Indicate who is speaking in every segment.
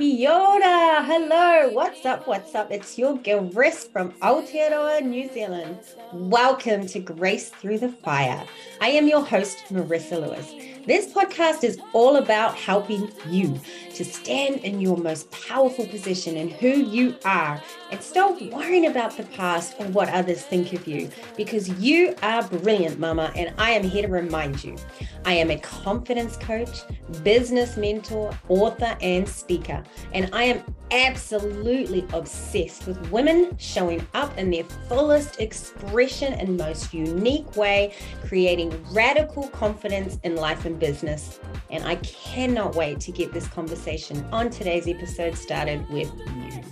Speaker 1: E ora! Hello, what's up? What's up? It's your girl Riss from Aotearoa, New Zealand. Welcome to Grace Through the Fire. I am your host, Marissa Lewis. This podcast is all about helping you to stand in your most powerful position and who you are and stop worrying about the past or what others think of you because you are brilliant, mama, and I am here to remind you. I am a confidence coach, business mentor, author, and speaker, and I am absolutely obsessed with women showing up in their fullest expression and most unique way, creating radical confidence in life and business. And I cannot wait to get this conversation on today's episode started with you.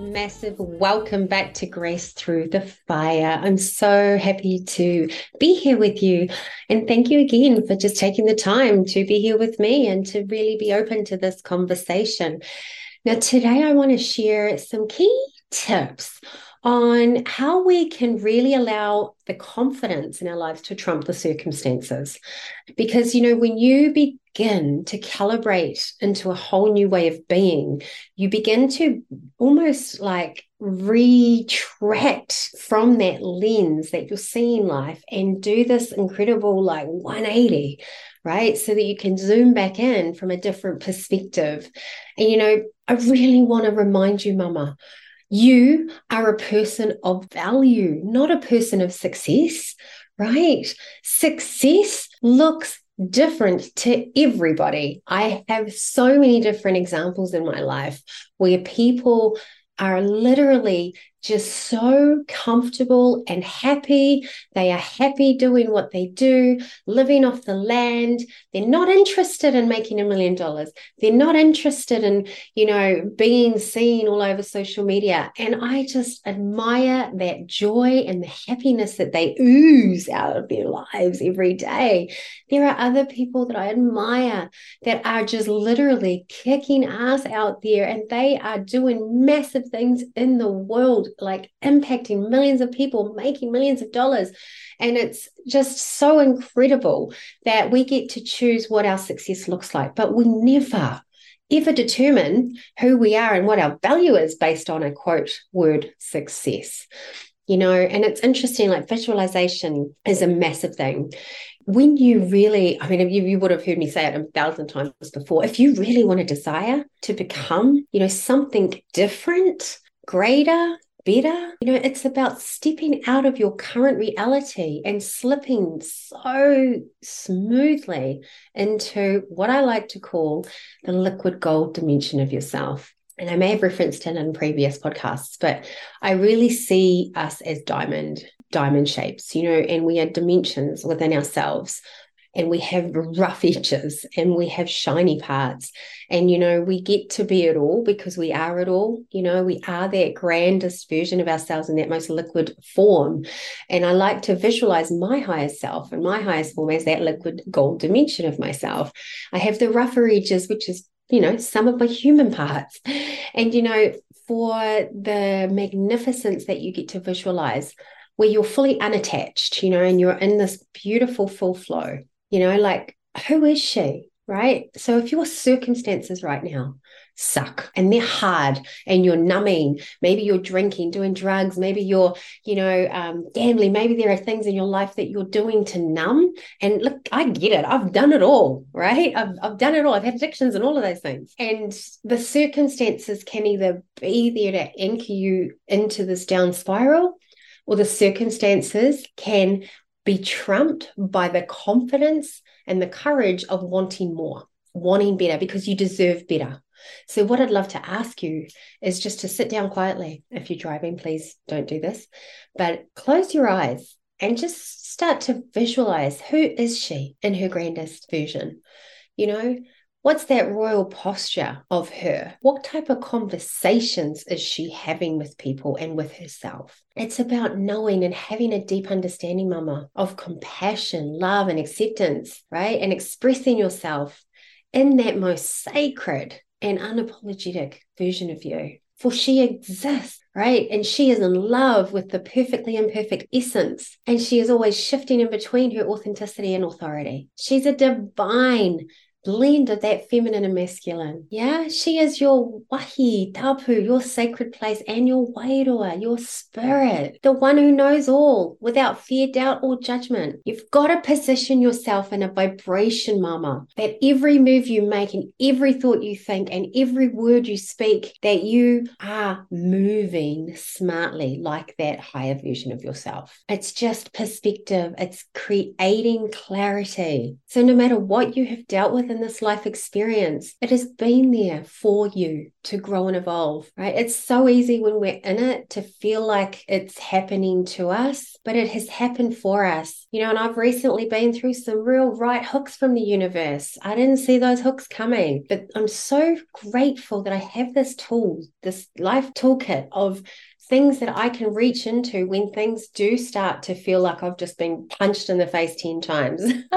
Speaker 1: Massive welcome back to Grace Through the Fire. I'm so happy to be here with you. And thank you again for just taking the time to be here with me and to really be open to this conversation. Now, today I want to share some key tips on how we can really allow the confidence in our lives to trump the circumstances. Because, you know, when you begin to calibrate into a whole new way of being, you begin to almost like retract from that lens that you're seeing life and do this incredible like 180 right so that you can zoom back in from a different perspective and you know i really want to remind you mama you are a person of value, not a person of success, right? Success looks different to everybody. I have so many different examples in my life where people are literally just so comfortable and happy. They are happy doing what they do, living off the land. They're not interested in making a million dollars. They're not interested in, you know, being seen all over social media. And I just admire that joy and the happiness that they ooze out of their lives every day. There are other people that I admire that are just literally kicking ass out there and they are doing massive things in the world like impacting millions of people, making millions of dollars. And it's just so incredible that we get to choose what our success looks like, but we never ever determine who we are and what our value is based on a quote word success. You know and it's interesting like visualization is a massive thing. When you really i mean you, you would have heard me say it a thousand times before if you really want to desire to become you know something different greater better. You know, it's about stepping out of your current reality and slipping so smoothly into what I like to call the liquid gold dimension of yourself. And I may have referenced it in previous podcasts, but I really see us as diamond, diamond shapes, you know, and we are dimensions within ourselves and we have rough edges and we have shiny parts. And you know we get to be it all because we are it all. You know we are that grandest version of ourselves in that most liquid form. And i like to visualize my highest self and my highest form as that liquid gold dimension of myself. I have the rougher edges which is you know some of my human parts. And you know for the magnificence that you get to visualize where you're fully unattached, you know, and you're in this beautiful full flow you know, like, who is she? Right. So if your circumstances right now suck and they're hard and you're numbing, maybe you're drinking, doing drugs, maybe you're, you know, um, gambling, maybe there are things in your life that you're doing to numb. And look, I get it. I've done it all, right? I've, I've done it all. I've had addictions and all of those things. And the circumstances can either be there to anchor you into this down spiral or the circumstances can be trumped by the confidence and the courage of wanting more, wanting better because you deserve better. So, what I'd love to ask you is just to sit down quietly. If you're driving, please don't do this, but close your eyes and just start to visualize who is she in her grandest version. You know, What's that royal posture of her? What type of conversations is she having with people and with herself? It's about knowing and having a deep understanding, mama, of compassion, love, and acceptance, right? And expressing yourself in that most sacred and unapologetic version of you. For she exists, right? And she is in love with the perfectly imperfect essence. And she is always shifting in between her authenticity and authority. She's a divine blend of that feminine and masculine. Yeah, she is your wahi, tapu, your sacred place, and your wairua, your spirit, the one who knows all without fear, doubt, or judgment. You've got to position yourself in a vibration, mama, that every move you make and every thought you think and every word you speak, that you are moving smartly like that higher version of yourself. It's just perspective, it's creating clarity. So no matter what you have dealt with in in this life experience, it has been there for you to grow and evolve, right? It's so easy when we're in it to feel like it's happening to us, but it has happened for us. You know, and I've recently been through some real right hooks from the universe. I didn't see those hooks coming, but I'm so grateful that I have this tool, this life toolkit of things that I can reach into when things do start to feel like I've just been punched in the face 10 times.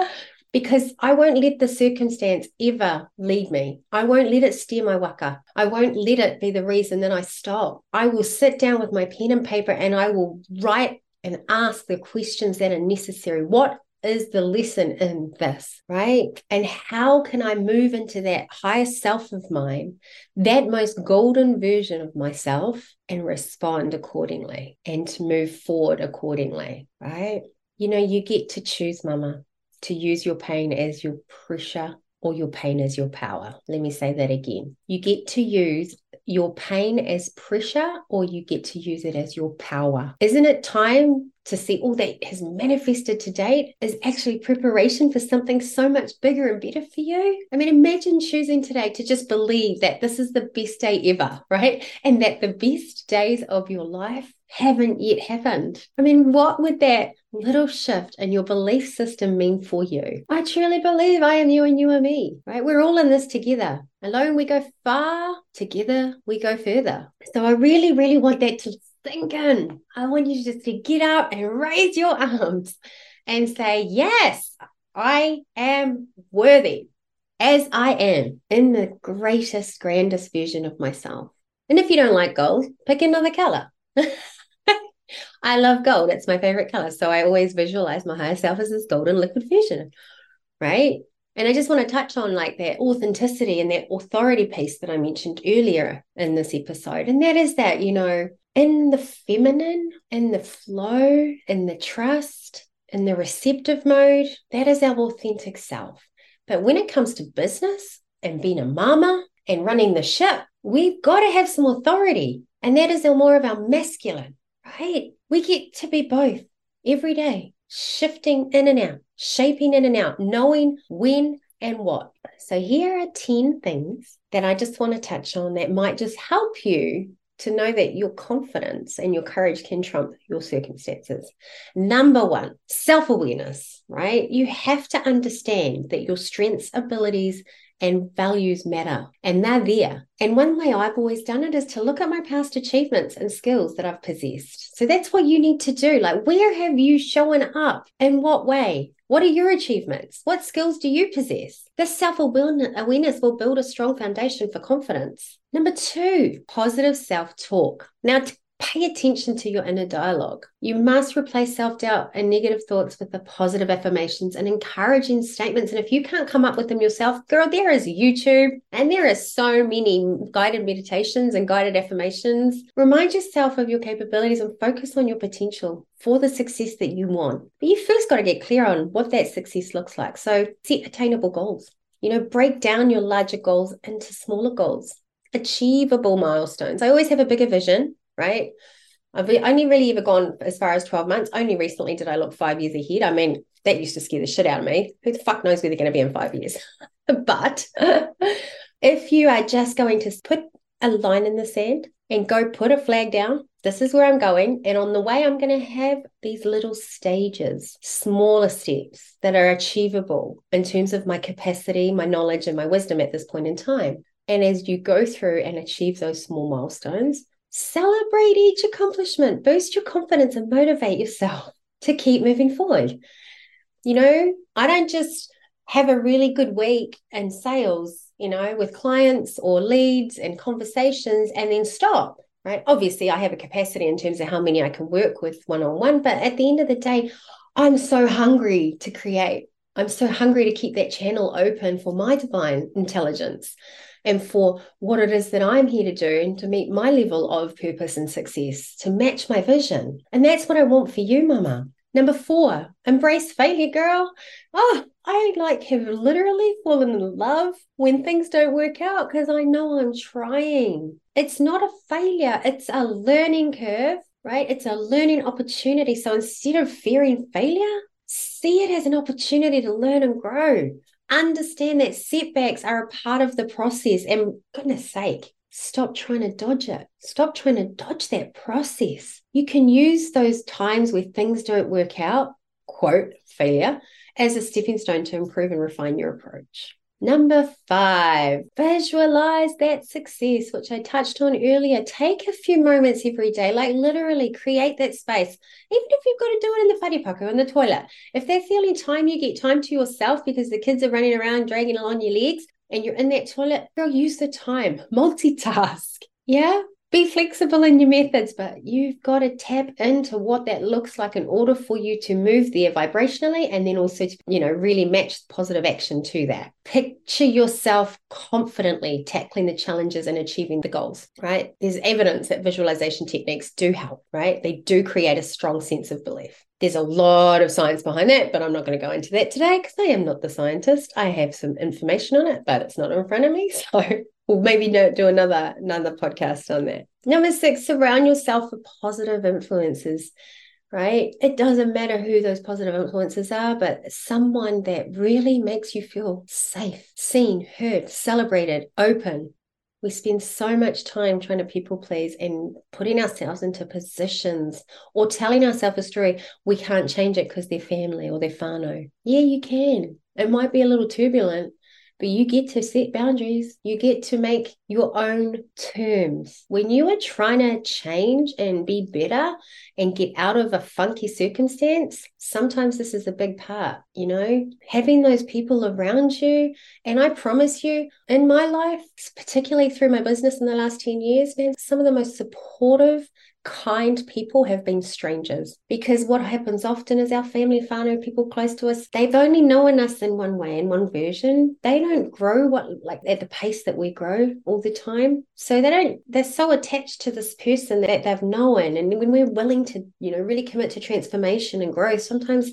Speaker 1: because I won't let the circumstance ever lead me. I won't let it steer my waka. I won't let it be the reason that I stop. I will sit down with my pen and paper and I will write and ask the questions that are necessary. What is the lesson in this, right? And how can I move into that higher self of mine, that most golden version of myself, and respond accordingly and to move forward accordingly, right? You know, you get to choose, mama to use your pain as your pressure or your pain as your power. Let me say that again. You get to use your pain as pressure or you get to use it as your power. Isn't it time to see all that has manifested to date is actually preparation for something so much bigger and better for you? I mean, imagine choosing today to just believe that this is the best day ever, right? And that the best days of your life haven't yet happened. I mean, what would that little shift in your belief system mean for you? I truly believe I am you and you are me, right? We're all in this together. Alone we go far, together we go further. So I really, really want that to sink in. I want you to just to get up and raise your arms and say, Yes, I am worthy as I am in the greatest, grandest version of myself. And if you don't like gold, pick another color. I love gold. It's my favorite color. So I always visualize my higher self as this golden liquid version, right? And I just want to touch on like that authenticity and that authority piece that I mentioned earlier in this episode. And that is that, you know, in the feminine, in the flow, in the trust, in the receptive mode, that is our authentic self. But when it comes to business and being a mama and running the ship, we've got to have some authority. And that is more of our masculine right? We get to be both every day, shifting in and out, shaping in and out, knowing when and what. So, here are 10 things that I just want to touch on that might just help you to know that your confidence and your courage can trump your circumstances. Number one, self awareness, right? You have to understand that your strengths, abilities, and values matter and they're there. And one way I've always done it is to look at my past achievements and skills that I've possessed. So that's what you need to do. Like, where have you shown up? In what way? What are your achievements? What skills do you possess? This self awareness will build a strong foundation for confidence. Number two, positive self talk. Now, pay attention to your inner dialogue. You must replace self doubt and negative thoughts with the positive affirmations and encouraging statements. And if you can't come up with them yourself, girl, there is YouTube and there are so many guided meditations and guided affirmations. Remind yourself of your capabilities and focus on your potential for the success that you want. But you first got to get clear on what that success looks like. So set attainable goals. You know, break down your larger goals into smaller goals achievable milestones. I always have a bigger vision right? I've only really ever gone as far as 12 months. Only recently did I look five years ahead. I mean, that used to scare the shit out of me. Who the fuck knows where they're going to be in five years? but if you are just going to put a line in the sand and go put a flag down this is where I'm going. And on the way, I'm going to have these little stages, smaller steps that are achievable in terms of my capacity, my knowledge, and my wisdom at this point in time. And as you go through and achieve those small milestones, celebrate each accomplishment, boost your confidence, and motivate yourself to keep moving forward. You know, I don't just have a really good week in sales, you know, with clients or leads and conversations and then stop, right? Obviously, I have a capacity in terms of how many I can work with one on one, but at the end of the day, I'm so hungry to create. I'm so hungry to keep that channel open for my divine intelligence and for what it is that I'm here to do and to meet my level of purpose and success, to match my vision. And that's what I want for you, Mama. Number four, embrace failure, girl. Oh, I like have literally fallen in love when things don't work out because I know I'm trying. It's not a failure, it's a learning curve, right? It's a learning opportunity. So instead of fearing failure, see it as an opportunity to learn and grow. Understand that setbacks are a part of the process. And goodness sake, stop trying to dodge it. Stop trying to dodge that process. You can use those times where things don't work out, quote, failure, as a stepping stone to improve and refine your approach. Number five, visualize that success, which I touched on earlier. Take a few moments every day, like literally create that space. Even if you've got to do it in the whare in the toilet. If that's the only time you get time to yourself because the kids are running around dragging along your legs and you're in that toilet, girl, use the time, multitask. Yeah, be flexible in your methods, but you've got to tap into what that looks like in order for you to move there vibrationally and then also to, you know, really match positive action to that. Picture yourself confidently tackling the challenges and achieving the goals, right? There's evidence that visualization techniques do help, right? They do create a strong sense of belief. There's a lot of science behind that, but I'm not going to go into that today because I am not the scientist. I have some information on it, but it's not in front of me. So we'll maybe do another another podcast on that. Number six, surround yourself with positive influences. Right? It doesn't matter who those positive influences are, but someone that really makes you feel safe, seen, heard, celebrated, open. We spend so much time trying to people please and putting ourselves into positions or telling ourselves a story. We can't change it because they're family or they're whānau. Yeah, you can. It might be a little turbulent, but you get to set boundaries. You get to make your own terms. When you are trying to change and be better and get out of a funky circumstance, sometimes this is a big part, you know, having those people around you. And I promise you, in my life, particularly through my business in the last 10 years, man, some of the most supportive, kind people have been strangers. Because what happens often is our family whānau people close to us they've only known us in one way in one version. They don't grow what like at the pace that we grow all the time. So they don't they're so attached to this person that they've known. And when we're willing to you know really commit to transformation and growth sometimes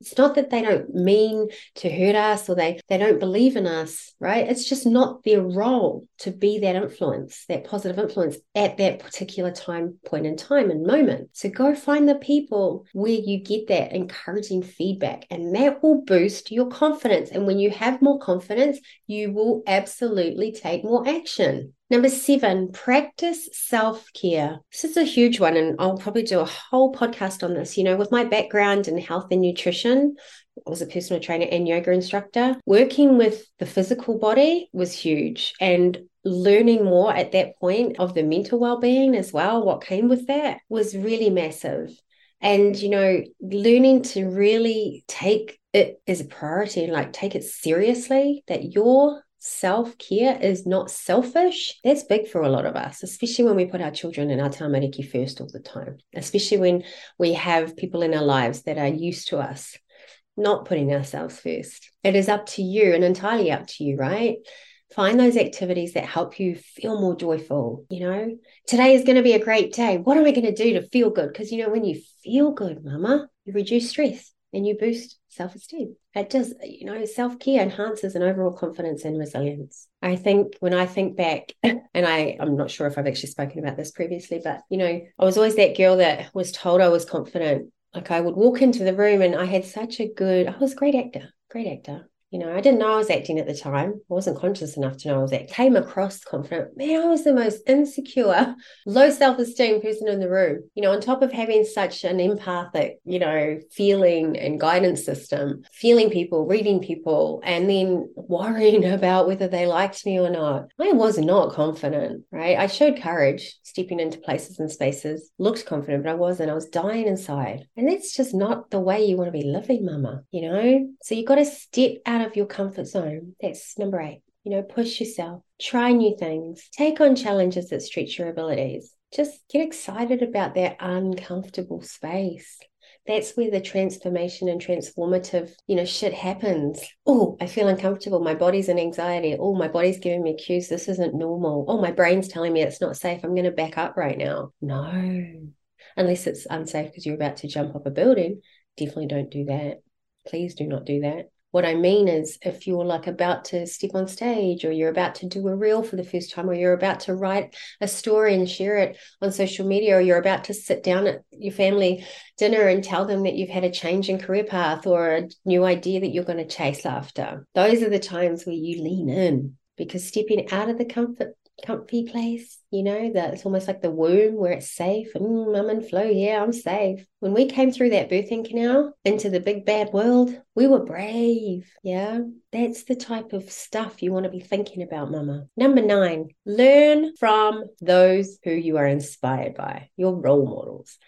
Speaker 1: it's not that they don't mean to hurt us or they, they don't believe in us, right? It's just not their role to be that influence, that positive influence at that particular time, point in time and moment. So go find the people where you get that encouraging feedback, and that will boost your confidence. And when you have more confidence, you will absolutely take more action. Number seven, practice self care. This is a huge one, and I'll probably do a whole podcast on this. You know, with my background in health and nutrition, Was a personal trainer and yoga instructor. Working with the physical body was huge, and learning more at that point of the mental well being as well, what came with that was really massive. And, you know, learning to really take it as a priority and like take it seriously that your self care is not selfish, that's big for a lot of us, especially when we put our children and our tamariki first all the time, especially when we have people in our lives that are used to us not putting ourselves first. It is up to you and entirely up to you, right? Find those activities that help you feel more joyful. You know, today is going to be a great day. What am I going to do to feel good? Because, you know, when you feel good, mama, you reduce stress and you boost self esteem. It does, you know, self care enhances an overall confidence and resilience. I think when I think back, and I, I'm not sure if I've actually spoken about this previously, but, you know, I was always that girl that was told I was confident. Like I would walk into the room and I had such a good, I was a great actor, great actor. You know, I didn't know I was acting at the time. I wasn't conscious enough to know I was acting. Came across confident. Man, I was the most insecure, low self-esteem person in the room. You know, on top of having such an empathic, you know, feeling and guidance system, feeling people, reading people, and then worrying about whether they liked me or not. I was not confident, right? I showed courage stepping into places and spaces, looked confident, but I wasn't. I was dying inside. And that's just not the way you want to be living, mama, you know? So you got to step out of your comfort zone. That's number eight. You know, push yourself, try new things, take on challenges that stretch your abilities. Just get excited about that uncomfortable space that's where the transformation and transformative, you know, shit happens. Oh, I feel uncomfortable. My body's in anxiety. Oh, my body's giving me cues. This isn't normal. Oh, my brain's telling me it's not safe. I'm going to back up right now. No, unless it's unsafe because you're about to jump off a building. Definitely don't do that. Please do not do that. What I mean is, if you're like about to step on stage, or you're about to do a reel for the first time, or you're about to write a story and share it on social media, or you're about to sit down at your family dinner and tell them that you've had a change in career path or a new idea that you're going to chase after, those are the times where you lean in because stepping out of the comfort comfy place, you know, that it's almost like the womb where it's safe and mm, I'm in flow. Yeah, I'm safe. When we came through that birthing canal into the big bad world, we were brave. Yeah, that's the type of stuff you want to be thinking about, mama. Number nine, learn from those who you are inspired by, your role models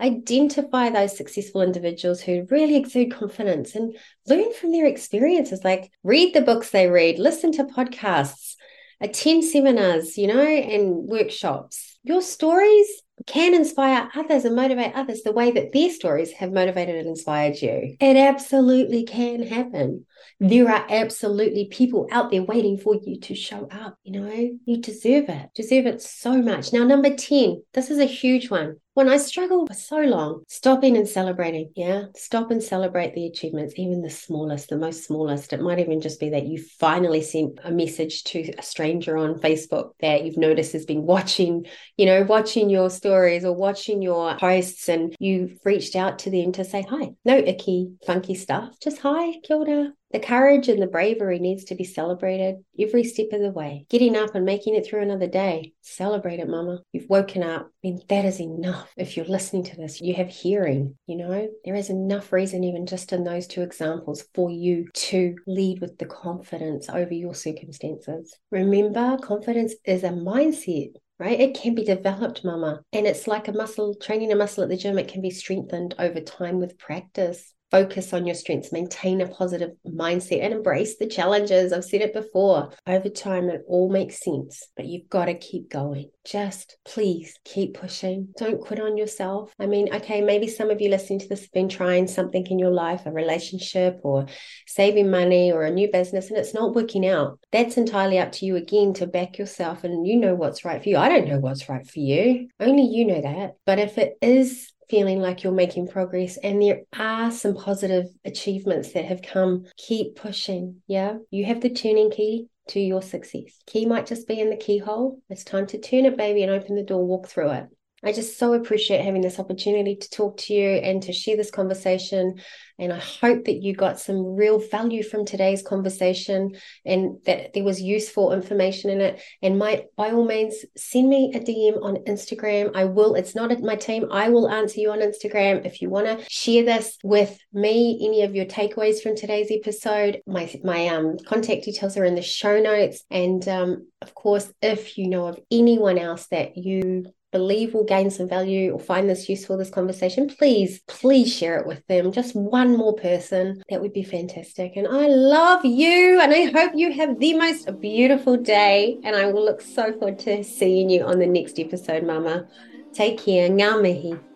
Speaker 1: identify those successful individuals who really exude confidence and learn from their experiences like read the books they read listen to podcasts attend seminars, you know, and workshops. Your stories can inspire others and motivate others the way that their stories have motivated and inspired you. It absolutely can happen. There are absolutely people out there waiting for you to show up. You know, you deserve it, deserve it so much. Now, number 10, this is a huge one when I struggled for so long, stopping and celebrating. Yeah. Stop and celebrate the achievements, even the smallest, the most smallest. It might even just be that you finally sent a message to a stranger on Facebook that you've noticed has been watching, you know, watching your stories or watching your posts and you've reached out to them to say hi. No icky, funky stuff. Just hi, Kilda. The courage and the bravery needs to be celebrated every step of the way. Getting up and making it through another day. Celebrate it, mama. You've woken up. I mean, that is enough. If you're listening to this, you have hearing, you know, there is enough reason, even just in those two examples, for you to lead with the confidence over your circumstances. Remember, confidence is a mindset right? It can be developed, mama. And it's like a muscle, training a muscle at the gym, it can be strengthened over time with practice focus on your strengths, maintain a positive mindset, and embrace the challenges. I've said it before. Over time, it all makes sense, but you've got to keep going. Just please keep pushing. Don't quit on yourself. I mean, okay, maybe some of you listening to this have been trying something in your life, a relationship or saving money or a new business, and it's not working out. That's entirely up to you again to back yourself and you know what's right for you. I don't know what's right for you. Only you know that. But if it is feeling like you're making progress and there are some positive achievements that have come, keep pushing. Yeah. You have the tuning key to your success. Key might just be in the keyhole. It's time to turn it, baby, and open the door, walk through it. I just so appreciate having this opportunity to talk to you and to share this conversation. And I hope that you got some real value from today's conversation and that there was useful information in it. And my by all means, send me a DM on Instagram. I will, it's not at my team. I will answer you on Instagram. If you want to share this with me, any of your takeaways from today's episode, my my um contact details are in the show notes. And um, of course, if you know of anyone else that you believe will gain some value or find this useful, this conversation, please, please share it with them. Just one more person. That would be fantastic. And I love you. And I hope you have the most beautiful day. And I will look so forward to seeing you on the next episode, Mama. Take care. Ngā mihi.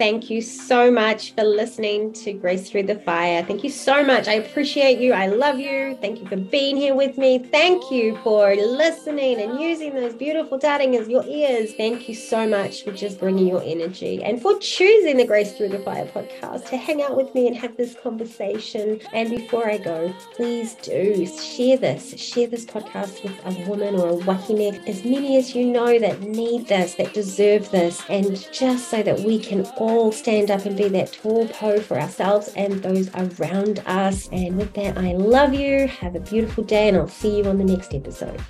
Speaker 1: Thank you so much for listening to Grace Through the Fire. Thank you so much. I appreciate you. I love you. Thank you for being here with me. Thank you for listening and using those beautiful taringa your ears. Thank you so much for just bringing your energy and for choosing the Grace Through the Fire podcast to hang out with me and have this conversation. And before I go, please do share this. Share this podcast with a woman or a wahine, as many as you know that need this, that deserve this, and just so that we can all all stand up and be that tall pou for ourselves and those around us. And with that, I love you. Have a beautiful day, and I'll see you on the next episode.